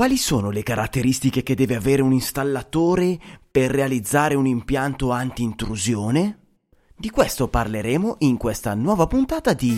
Quali sono le caratteristiche che deve avere un installatore per realizzare un impianto anti-intrusione? Di questo parleremo in questa nuova puntata di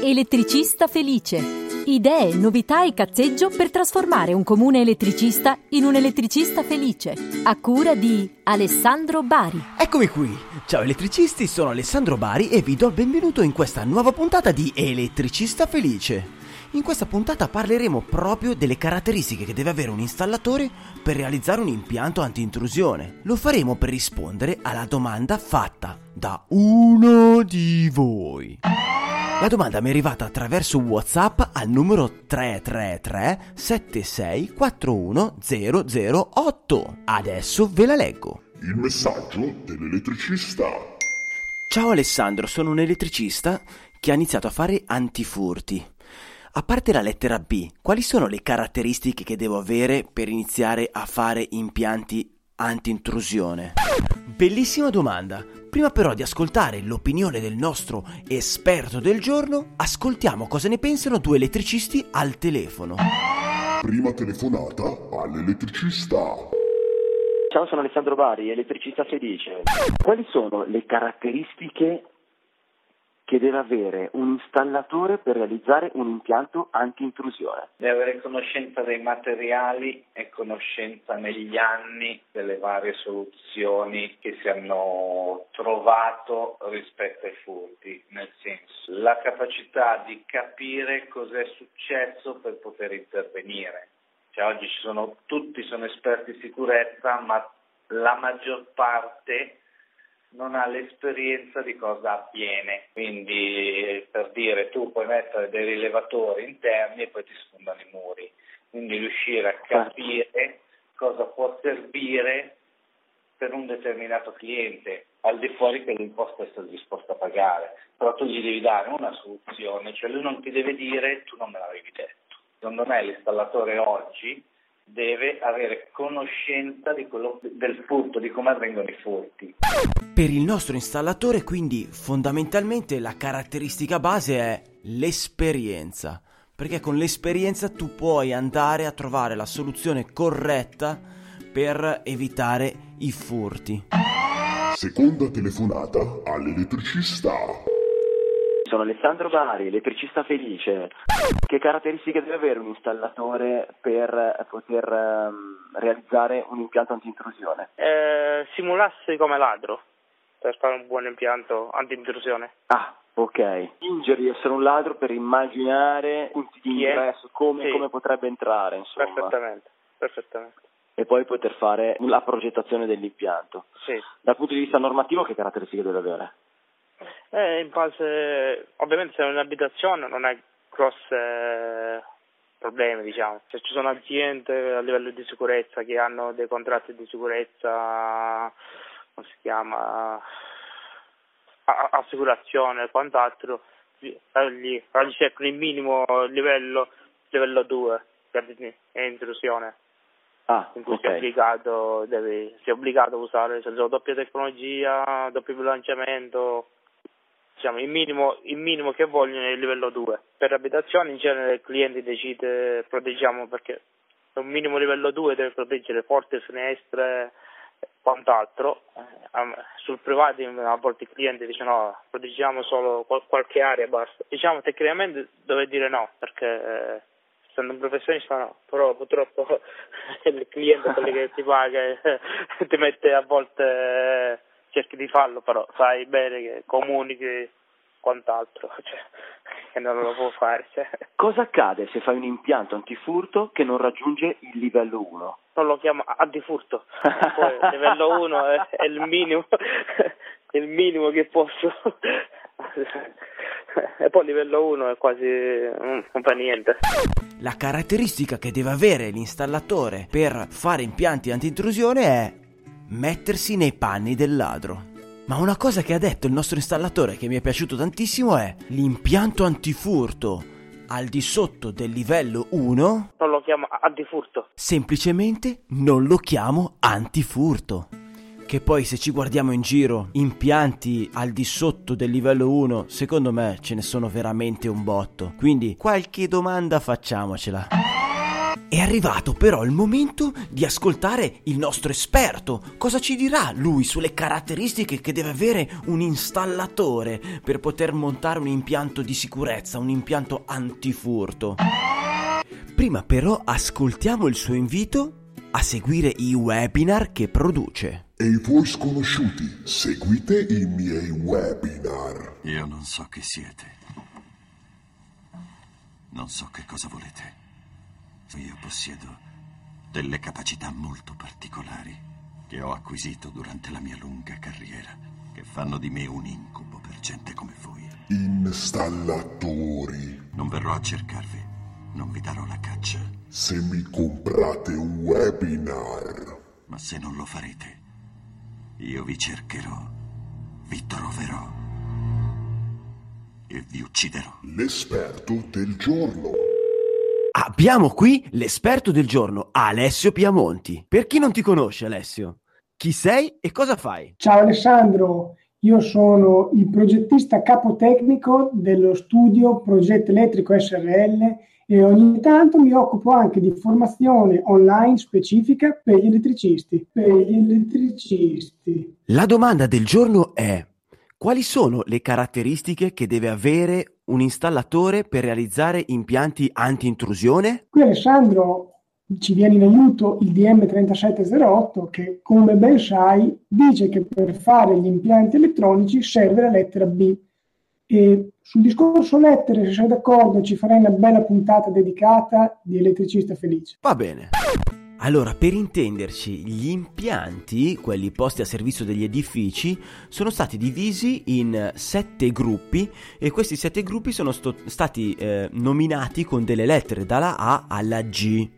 Elettricista felice. Idee, novità e cazzeggio per trasformare un comune elettricista in un elettricista felice. A cura di Alessandro Bari. Eccomi qui! Ciao elettricisti, sono Alessandro Bari e vi do il benvenuto in questa nuova puntata di Elettricista Felice. In questa puntata parleremo proprio delle caratteristiche che deve avere un installatore per realizzare un impianto anti-intrusione. Lo faremo per rispondere alla domanda fatta da uno di voi. La domanda mi è arrivata attraverso WhatsApp al numero 333 7641 008. Adesso ve la leggo. Il messaggio dell'elettricista. Ciao Alessandro, sono un elettricista che ha iniziato a fare antifurti. A parte la lettera B, quali sono le caratteristiche che devo avere per iniziare a fare impianti anti-intrusione? Bellissima domanda. Prima però di ascoltare l'opinione del nostro esperto del giorno, ascoltiamo cosa ne pensano due elettricisti al telefono. Prima telefonata all'elettricista. Ciao, sono Alessandro Bari, elettricista felice. Quali sono le caratteristiche che deve avere un installatore per realizzare un impianto anti-intrusione? Deve avere conoscenza dei materiali e conoscenza negli anni delle varie soluzioni che si hanno trovato rispetto ai furti, nel senso la capacità di capire cos'è successo per poter intervenire. Cioè, oggi sono, tutti sono esperti di sicurezza, ma la maggior parte non ha l'esperienza di cosa avviene. Quindi, per dire, tu puoi mettere dei rilevatori interni e poi ti sfondano i muri. Quindi riuscire a capire cosa può servire per un determinato cliente, al di fuori che lui possa essere disposto a pagare. Però tu gli devi dare una soluzione, cioè lui non ti deve dire tu non me l'avevi detto. Secondo me l'installatore oggi deve avere conoscenza quello, del furto, di come avvengono i furti. Per il nostro installatore quindi fondamentalmente la caratteristica base è l'esperienza, perché con l'esperienza tu puoi andare a trovare la soluzione corretta per evitare i furti. Seconda telefonata all'elettricista. Sono Alessandro Bari, elettricista felice. Che caratteristiche deve avere un installatore per poter um, realizzare un impianto anti-intrusione? Eh, simularsi come ladro per fare un buon impianto anti-intrusione. Ah, ok. Fingere di essere un ladro per immaginare punti di ingresso, come, sì. come potrebbe entrare, insomma. Perfettamente, perfettamente. E poi poter fare la progettazione dell'impianto. Sì. Dal punto di vista normativo che caratteristiche deve avere? Eh, in base, ovviamente se è un'abitazione non hai grosse problemi, diciamo. Se ci sono aziende a livello di sicurezza che hanno dei contratti di sicurezza, come si chiama, assicurazione e quant'altro, lì, lì cercano il minimo livello, livello 2 è intrusione. Ah, in cui okay. sei obbligato, devi, sei obbligato a usare doppia tecnologia, doppio bilanciamento, diciamo, il, minimo, il minimo che vogliono è il livello 2. Per abitazioni in genere il cliente decide, proteggiamo perché un minimo livello 2 deve proteggere porte, finestre e quant'altro. Sul privato a volte il cliente dice no, proteggiamo solo qualche area basta. Diciamo tecnicamente dove dire no, perché essendo un professionista no, però purtroppo il cliente quello che ti paga ti mette a volte cerchi di farlo però sai bene che comunichi quant'altro cioè, che non lo può fare cioè. cosa accade se fai un impianto antifurto che non raggiunge il livello 1? non lo chiamo antifurto poi il livello 1 è, è il minimo è il minimo che posso e poi il livello 1 è quasi non fa niente la caratteristica che deve avere l'installatore per fare impianti anti-intrusione è mettersi nei panni del ladro. Ma una cosa che ha detto il nostro installatore che mi è piaciuto tantissimo è l'impianto antifurto al di sotto del livello 1 non lo chiamo antifurto. Semplicemente non lo chiamo antifurto. Che poi se ci guardiamo in giro, impianti al di sotto del livello 1, secondo me ce ne sono veramente un botto. Quindi qualche domanda facciamocela. È arrivato però il momento di ascoltare il nostro esperto. Cosa ci dirà lui sulle caratteristiche che deve avere un installatore per poter montare un impianto di sicurezza, un impianto antifurto? Prima però ascoltiamo il suo invito a seguire i webinar che produce. E voi sconosciuti, seguite i miei webinar. Io non so chi siete. Non so che cosa volete. Io possiedo delle capacità molto particolari che ho acquisito durante la mia lunga carriera, che fanno di me un incubo per gente come voi. Installatori. Non verrò a cercarvi, non vi darò la caccia, Se mi comprate un webinar, ma se non lo farete, io vi cercherò, vi troverò e vi ucciderò. l'esperto del giorno. Abbiamo qui l'esperto del giorno, Alessio Piamonti. Per chi non ti conosce, Alessio, chi sei e cosa fai? Ciao Alessandro, io sono il progettista capotecnico dello studio Progetto Elettrico SRL e ogni tanto mi occupo anche di formazione online specifica per gli elettricisti. Per gli elettricisti. La domanda del giorno è: quali sono le caratteristiche che deve avere un installatore per realizzare impianti anti-intrusione? Qui Alessandro ci viene in aiuto il DM 3708 che, come ben sai, dice che per fare gli impianti elettronici serve la lettera B. E sul discorso lettere, se sei d'accordo, ci farei una bella puntata dedicata di elettricista felice. Va bene. Allora, per intenderci, gli impianti, quelli posti a servizio degli edifici, sono stati divisi in sette gruppi e questi sette gruppi sono sto- stati eh, nominati con delle lettere dalla A alla G.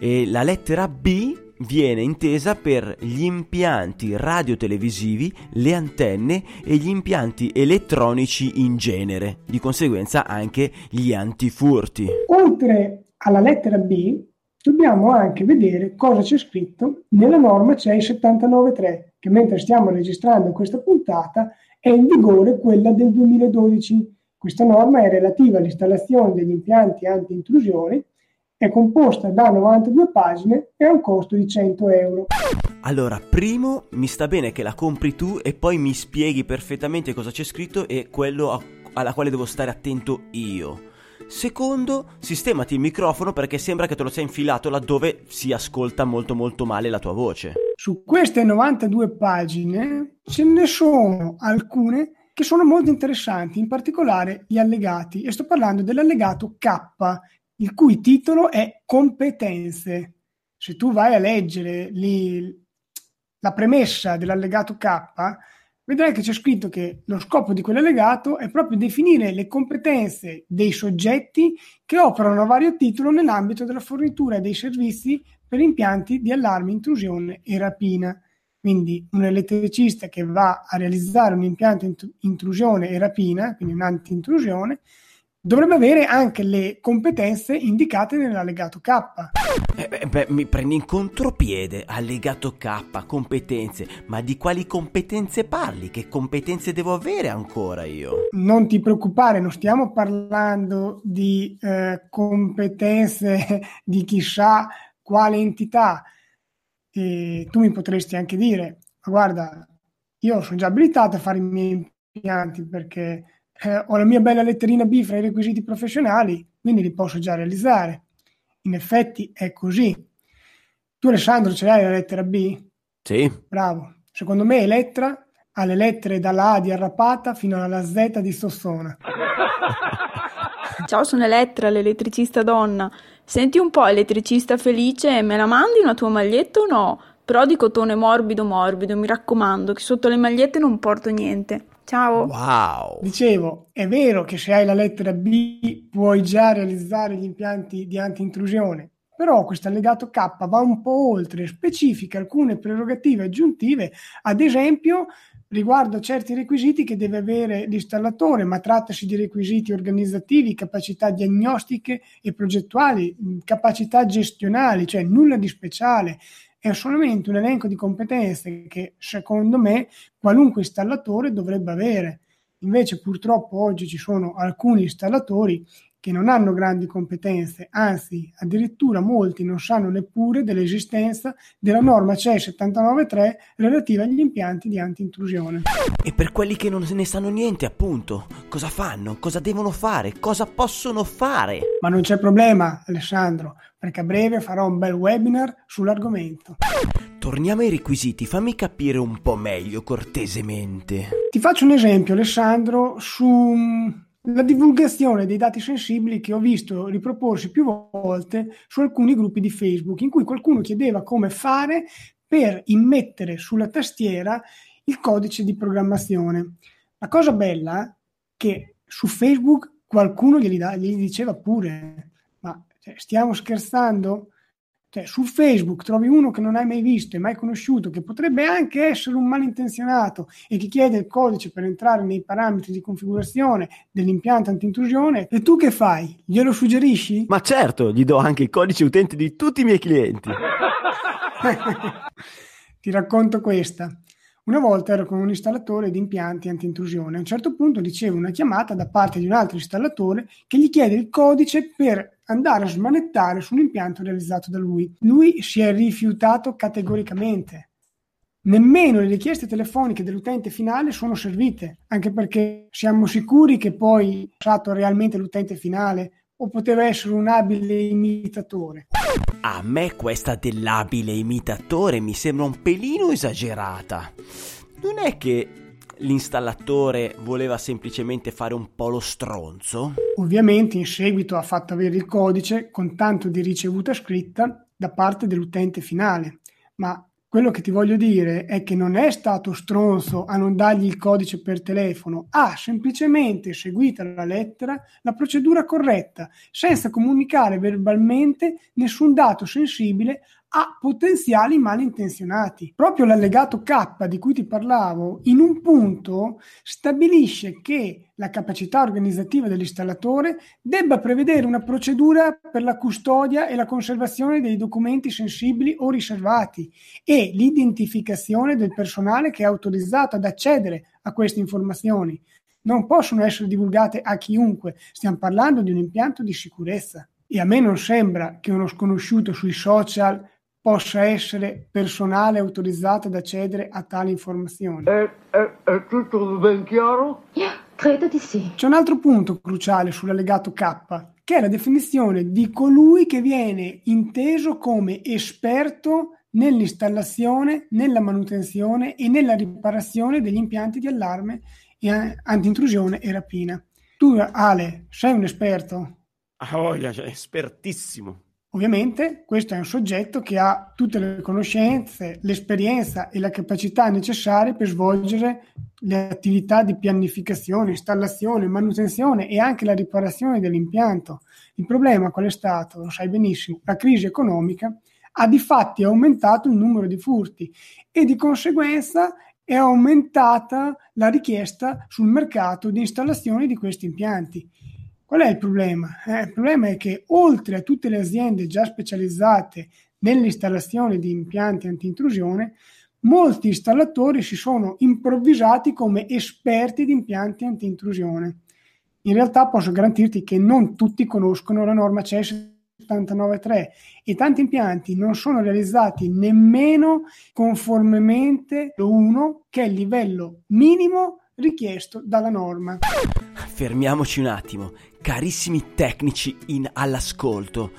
E la lettera B viene intesa per gli impianti radiotelevisivi, le antenne e gli impianti elettronici in genere, di conseguenza anche gli antifurti. Oltre alla lettera B, dobbiamo anche vedere cosa c'è scritto nella norma CEI 793, che mentre stiamo registrando questa puntata è in vigore quella del 2012. Questa norma è relativa all'installazione degli impianti anti-intrusione, è composta da 92 pagine e ha un costo di 100 euro. Allora, primo, mi sta bene che la compri tu e poi mi spieghi perfettamente cosa c'è scritto e quello a- alla quale devo stare attento io. Secondo, sistemati il microfono perché sembra che te lo sei infilato laddove si ascolta molto molto male la tua voce. Su queste 92 pagine ce ne sono alcune che sono molto interessanti, in particolare gli allegati, e sto parlando dell'allegato K, il cui titolo è Competenze. Se tu vai a leggere lì la premessa dell'allegato K, vedrai che c'è scritto che lo scopo di quell'allegato è proprio definire le competenze dei soggetti che operano a vario titolo nell'ambito della fornitura dei servizi per impianti di allarme, intrusione e rapina. Quindi un elettricista che va a realizzare un impianto int- intrusione e rapina, quindi un'anti-intrusione, dovrebbe avere anche le competenze indicate nell'allegato K. Eh beh, beh, mi prendi in contropiede, allegato K, competenze, ma di quali competenze parli? Che competenze devo avere ancora io? Non ti preoccupare, non stiamo parlando di eh, competenze di chissà quale entità. E tu mi potresti anche dire, ma guarda, io sono già abilitato a fare i miei impianti perché eh, ho la mia bella letterina B fra i requisiti professionali, quindi li posso già realizzare. In effetti è così. Tu Alessandro ce l'hai la lettera B? Sì. Bravo. Secondo me Elettra ha le lettere dalla A di Arrapata fino alla Z di Sossona. Ciao, sono Elettra, l'elettricista donna. Senti un po', elettricista felice, me la mandi una tua maglietta o no? Però di cotone morbido morbido, mi raccomando, che sotto le magliette non porto niente. Ciao. Wow. Dicevo, è vero che se hai la lettera B puoi già realizzare gli impianti di anti-intrusione, però questo allegato K va un po' oltre, specifica alcune prerogative aggiuntive, ad esempio riguardo a certi requisiti che deve avere l'installatore, ma trattasi di requisiti organizzativi, capacità diagnostiche e progettuali, capacità gestionali, cioè nulla di speciale. È solamente un elenco di competenze che secondo me qualunque installatore dovrebbe avere. Invece purtroppo oggi ci sono alcuni installatori che non hanno grandi competenze, anzi addirittura molti non sanno neppure dell'esistenza della norma CE 79.3 relativa agli impianti di anti-intrusione. E per quelli che non ne sanno niente, appunto, cosa fanno? Cosa devono fare? Cosa possono fare? Ma non c'è problema, Alessandro, perché a breve farò un bel webinar sull'argomento. Torniamo ai requisiti, fammi capire un po' meglio cortesemente. Ti faccio un esempio, Alessandro, su la divulgazione dei dati sensibili che ho visto riproporsi più volte su alcuni gruppi di Facebook, in cui qualcuno chiedeva come fare per immettere sulla tastiera il codice di programmazione. La cosa bella è che su Facebook qualcuno glieli, da, glieli diceva pure, cioè, stiamo scherzando? Cioè, su Facebook trovi uno che non hai mai visto e mai conosciuto, che potrebbe anche essere un malintenzionato e che chiede il codice per entrare nei parametri di configurazione dell'impianto anti-intrusione, e tu che fai? Glielo suggerisci? Ma certo, gli do anche il codice utente di tutti i miei clienti. Ti racconto questa. Una volta ero con un installatore di impianti anti-intrusione. A un certo punto ricevo una chiamata da parte di un altro installatore che gli chiede il codice per andare a smanettare su un impianto realizzato da lui. Lui si è rifiutato categoricamente. Nemmeno le richieste telefoniche dell'utente finale sono servite, anche perché siamo sicuri che poi è stato realmente l'utente finale o poteva essere un abile imitatore. A me questa dell'abile imitatore mi sembra un pelino esagerata. Non è che l'installatore voleva semplicemente fare un po' lo stronzo? Ovviamente in seguito ha fatto avere il codice con tanto di ricevuta scritta da parte dell'utente finale, ma quello che ti voglio dire è che non è stato stronzo a non dargli il codice per telefono, ha semplicemente seguito la lettera la procedura corretta, senza comunicare verbalmente nessun dato sensibile a potenziali malintenzionati. Proprio l'allegato K di cui ti parlavo, in un punto stabilisce che la capacità organizzativa dell'installatore debba prevedere una procedura per la custodia e la conservazione dei documenti sensibili o riservati e l'identificazione del personale che è autorizzato ad accedere a queste informazioni. Non possono essere divulgate a chiunque, stiamo parlando di un impianto di sicurezza. E a me non sembra che uno sconosciuto sui social possa essere personale autorizzato ad accedere a tali informazioni. È, è, è tutto ben chiaro? Yeah, credo di sì. C'è un altro punto cruciale sull'allegato K, che è la definizione di colui che viene inteso come esperto nell'installazione, nella manutenzione e nella riparazione degli impianti di allarme anti-intrusione e rapina. Tu, Ale, sei un esperto? Ah, voglia, cioè, espertissimo. Ovviamente questo è un soggetto che ha tutte le conoscenze, l'esperienza e la capacità necessarie per svolgere le attività di pianificazione, installazione, manutenzione e anche la riparazione dell'impianto. Il problema qual è stato? Lo sai benissimo, la crisi economica ha di fatti aumentato il numero di furti e di conseguenza è aumentata la richiesta sul mercato di installazione di questi impianti. Qual è il problema? Eh, il problema è che oltre a tutte le aziende già specializzate nell'installazione di impianti anti-intrusione, molti installatori si sono improvvisati come esperti di impianti anti-intrusione. In realtà posso garantirti che non tutti conoscono la norma CES 79.3 e tanti impianti non sono realizzati nemmeno conformemente lo 1 che è il livello minimo richiesto dalla norma. Fermiamoci un attimo, carissimi tecnici in, all'ascolto,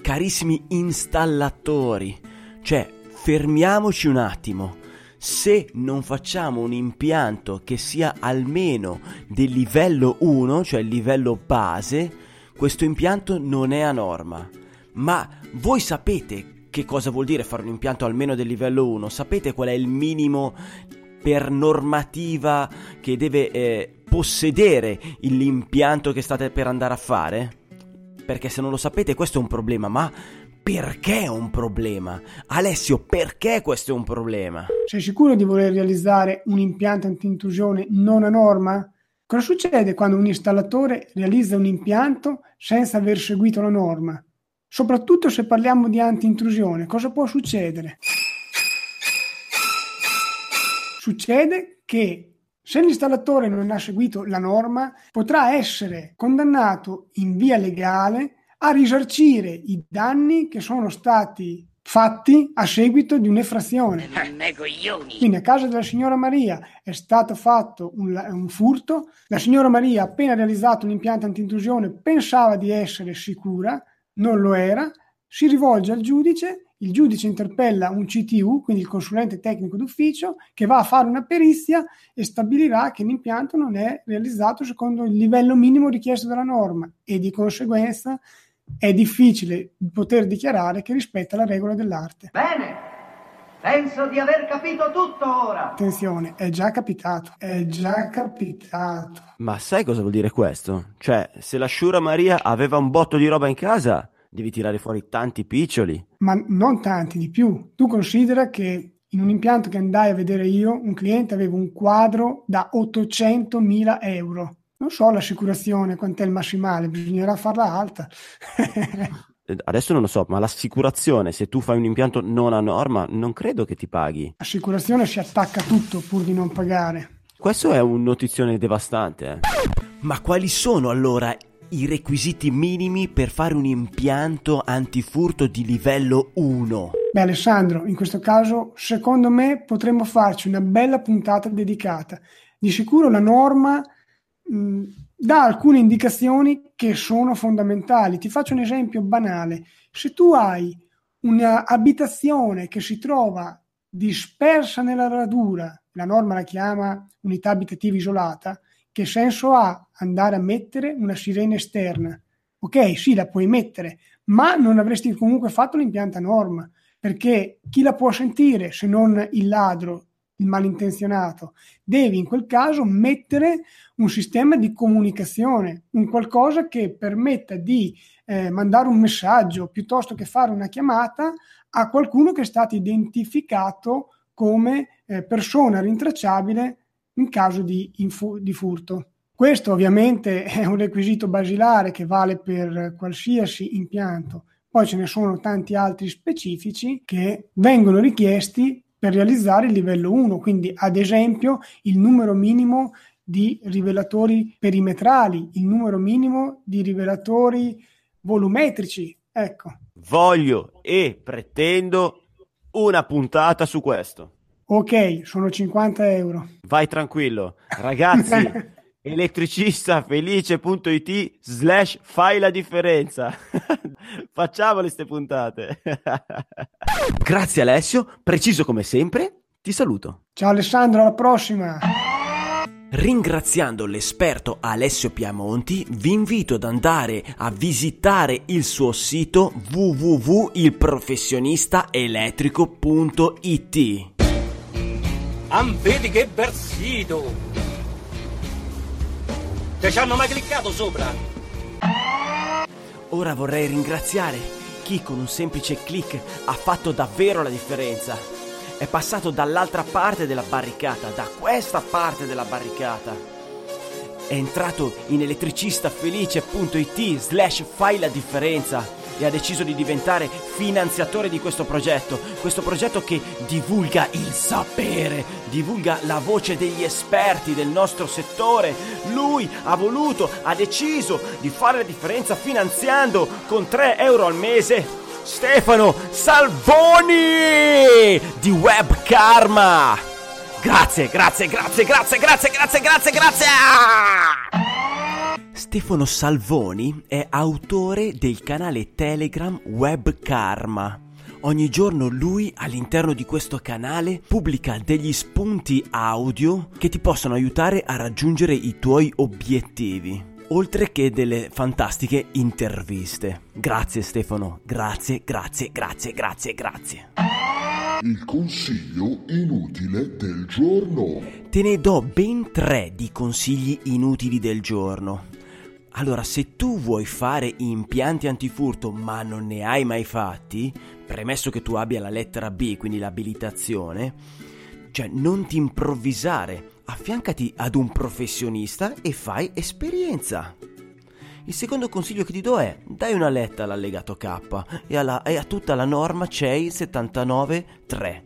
carissimi installatori, cioè fermiamoci un attimo. Se non facciamo un impianto che sia almeno del livello 1, cioè il livello base, questo impianto non è a norma. Ma voi sapete che cosa vuol dire fare un impianto almeno del livello 1? Sapete qual è il minimo per normativa che deve eh, possedere l'impianto che state per andare a fare? Perché se non lo sapete questo è un problema, ma perché è un problema? Alessio, perché questo è un problema? Sei sicuro di voler realizzare un impianto anti-intrusione non a norma? Cosa succede quando un installatore realizza un impianto senza aver seguito la norma? Soprattutto se parliamo di anti-intrusione, cosa può succedere? Succede che Se l'installatore non ha seguito la norma, potrà essere condannato in via legale a risarcire i danni che sono stati fatti a seguito di un'effrazione. Quindi a casa della signora Maria è stato fatto un, un, furto, la signora Maria appena realizzato un impianto antintrusione pensava di essere sicura, non lo era, si rivolge al giudice il giudice interpella un CTU, quindi il consulente tecnico d'ufficio, che va a fare una perizia e stabilirà che l'impianto non è realizzato secondo il livello minimo richiesto dalla norma e di conseguenza è difficile poter dichiarare che rispetta la regola dell'arte. Bene, penso di aver capito tutto ora. Attenzione, è già capitato, è già capitato. Ma sai cosa vuol dire questo? Cioè, se la Shura Maria aveva un botto di roba in casa devi tirare fuori tanti piccioli. Ma non tanti, di più. Tu considera che in un impianto che andai a vedere io, un cliente aveva un quadro da 800.000 euro. Non so l'assicurazione, quant'è il massimale, bisognerà farla alta. Adesso non lo so, ma l'assicurazione, se tu fai un impianto non a norma, non credo che ti paghi. L'assicurazione si attacca tutto pur di non pagare. Questo è un notizione devastante. Eh. Ma quali sono allora i requisiti minimi per fare un impianto antifurto di livello 1? Beh Alessandro, in questo caso secondo me potremmo farci una bella puntata dedicata. Di sicuro la norma mh, dà alcune indicazioni che sono fondamentali. Ti faccio un esempio banale. Se tu hai un'abitazione che si trova dispersa nella radura, la norma la chiama unità abitativa isolata, che senso ha andare a mettere una sirena esterna? Ok, sì, la puoi mettere, ma non avresti comunque fatto l'impianta norma, perché chi la può sentire se non il ladro, il malintenzionato? Devi in quel caso mettere un sistema di comunicazione, un qualcosa che permetta di eh, mandare un messaggio piuttosto che fare una chiamata a qualcuno che è stato identificato come eh, persona rintracciabile in caso di, infu- di furto. Questo ovviamente è un requisito basilare che vale per qualsiasi impianto. Poi ce ne sono tanti altri specifici che vengono richiesti per realizzare il livello 1, quindi ad esempio il numero minimo di rivelatori perimetrali, il numero minimo di rivelatori volumetrici. Ecco. Voglio e pretendo una puntata su questo. Ok, sono 50 euro. Vai tranquillo. Ragazzi, elettricistafelice.it slash fai la differenza. Facciamo queste puntate. Grazie Alessio, preciso come sempre. Ti saluto. Ciao Alessandro, alla prossima. Ringraziando l'esperto Alessio Piamonti, vi invito ad andare a visitare il suo sito www.ilprofessionistaelettrico.it. Am vedi che versito! Te ci hanno mai cliccato sopra? Ora vorrei ringraziare chi con un semplice clic ha fatto davvero la differenza. È passato dall'altra parte della barricata, da questa parte della barricata. È entrato in elettricistafelice.it slash fai la differenza e ha deciso di diventare finanziatore di questo progetto, questo progetto che divulga il sapere, divulga la voce degli esperti del nostro settore. Lui ha voluto, ha deciso di fare la differenza finanziando con 3 euro al mese Stefano Salvoni di Web Karma. Grazie, grazie, grazie, grazie, grazie, grazie, grazie, grazie. Stefano Salvoni è autore del canale Telegram Web Karma. Ogni giorno lui all'interno di questo canale pubblica degli spunti audio che ti possono aiutare a raggiungere i tuoi obiettivi, oltre che delle fantastiche interviste. Grazie Stefano, grazie, grazie, grazie, grazie, grazie. Il consiglio inutile del giorno. Te ne do ben tre di consigli inutili del giorno. Allora, se tu vuoi fare impianti antifurto ma non ne hai mai fatti, premesso che tu abbia la lettera B, quindi l'abilitazione, cioè non ti improvvisare, affiancati ad un professionista e fai esperienza. Il secondo consiglio che ti do è dai una letta all'allegato K e, alla, e a tutta la norma CEI 79.3.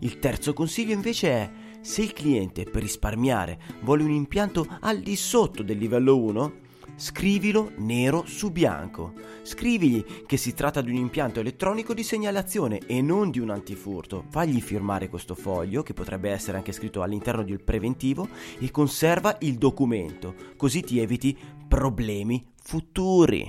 Il terzo consiglio invece è Se il cliente per risparmiare vuole un impianto al di sotto del livello 1, scrivilo nero su bianco. Scrivigli che si tratta di un impianto elettronico di segnalazione e non di un antifurto. Fagli firmare questo foglio, che potrebbe essere anche scritto all'interno del preventivo, e conserva il documento, così ti eviti problemi futuri.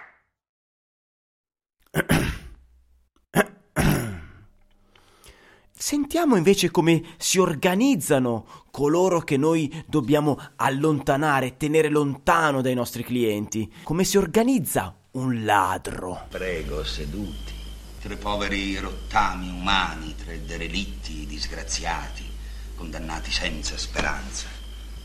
Sentiamo invece come si organizzano coloro che noi dobbiamo allontanare, tenere lontano dai nostri clienti. Come si organizza un ladro. Prego, seduti. Tre poveri rottami umani, tre derelitti disgraziati, condannati senza speranza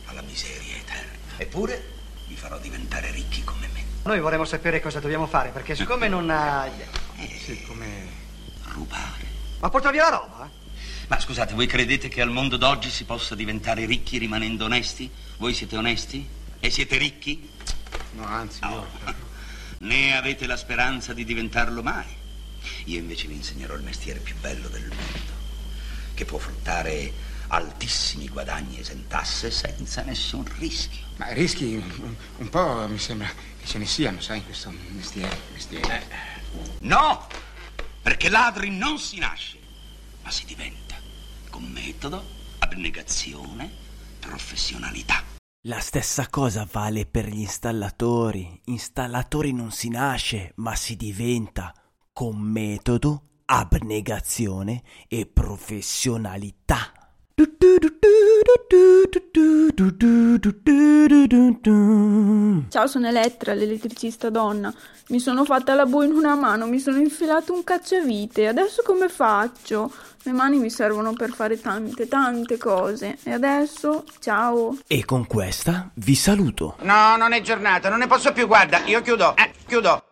alla miseria eterna. Eppure vi farò diventare ricchi come me. Noi vorremmo sapere cosa dobbiamo fare, perché siccome non ha... Eh, Sì, come... Rubare. Ma porta via la roba? Ma scusate, voi credete che al mondo d'oggi si possa diventare ricchi rimanendo onesti? Voi siete onesti? E siete ricchi? No, anzi, No. Né avete la speranza di diventarlo mai. Io invece vi insegnerò il mestiere più bello del mondo, che può fruttare altissimi guadagni esentasse senza nessun rischio. Ma rischi un, un po' mi sembra che ce ne siano, sai, in questo mestiere. mestiere. No! Perché ladri non si nasce, ma si diventa con metodo, abnegazione, professionalità. La stessa cosa vale per gli installatori. Installatori non si nasce, ma si diventa con metodo, abnegazione e professionalità. Ciao, sono Elettra, l'elettricista donna. Mi sono fatta la bu in una mano, mi sono infilato un cacciavite. Adesso come faccio? Le mani mi servono per fare tante, tante cose. E adesso, ciao. E con questa vi saluto. No, non è giornata, non ne posso più, guarda, io chiudo, eh, chiudo.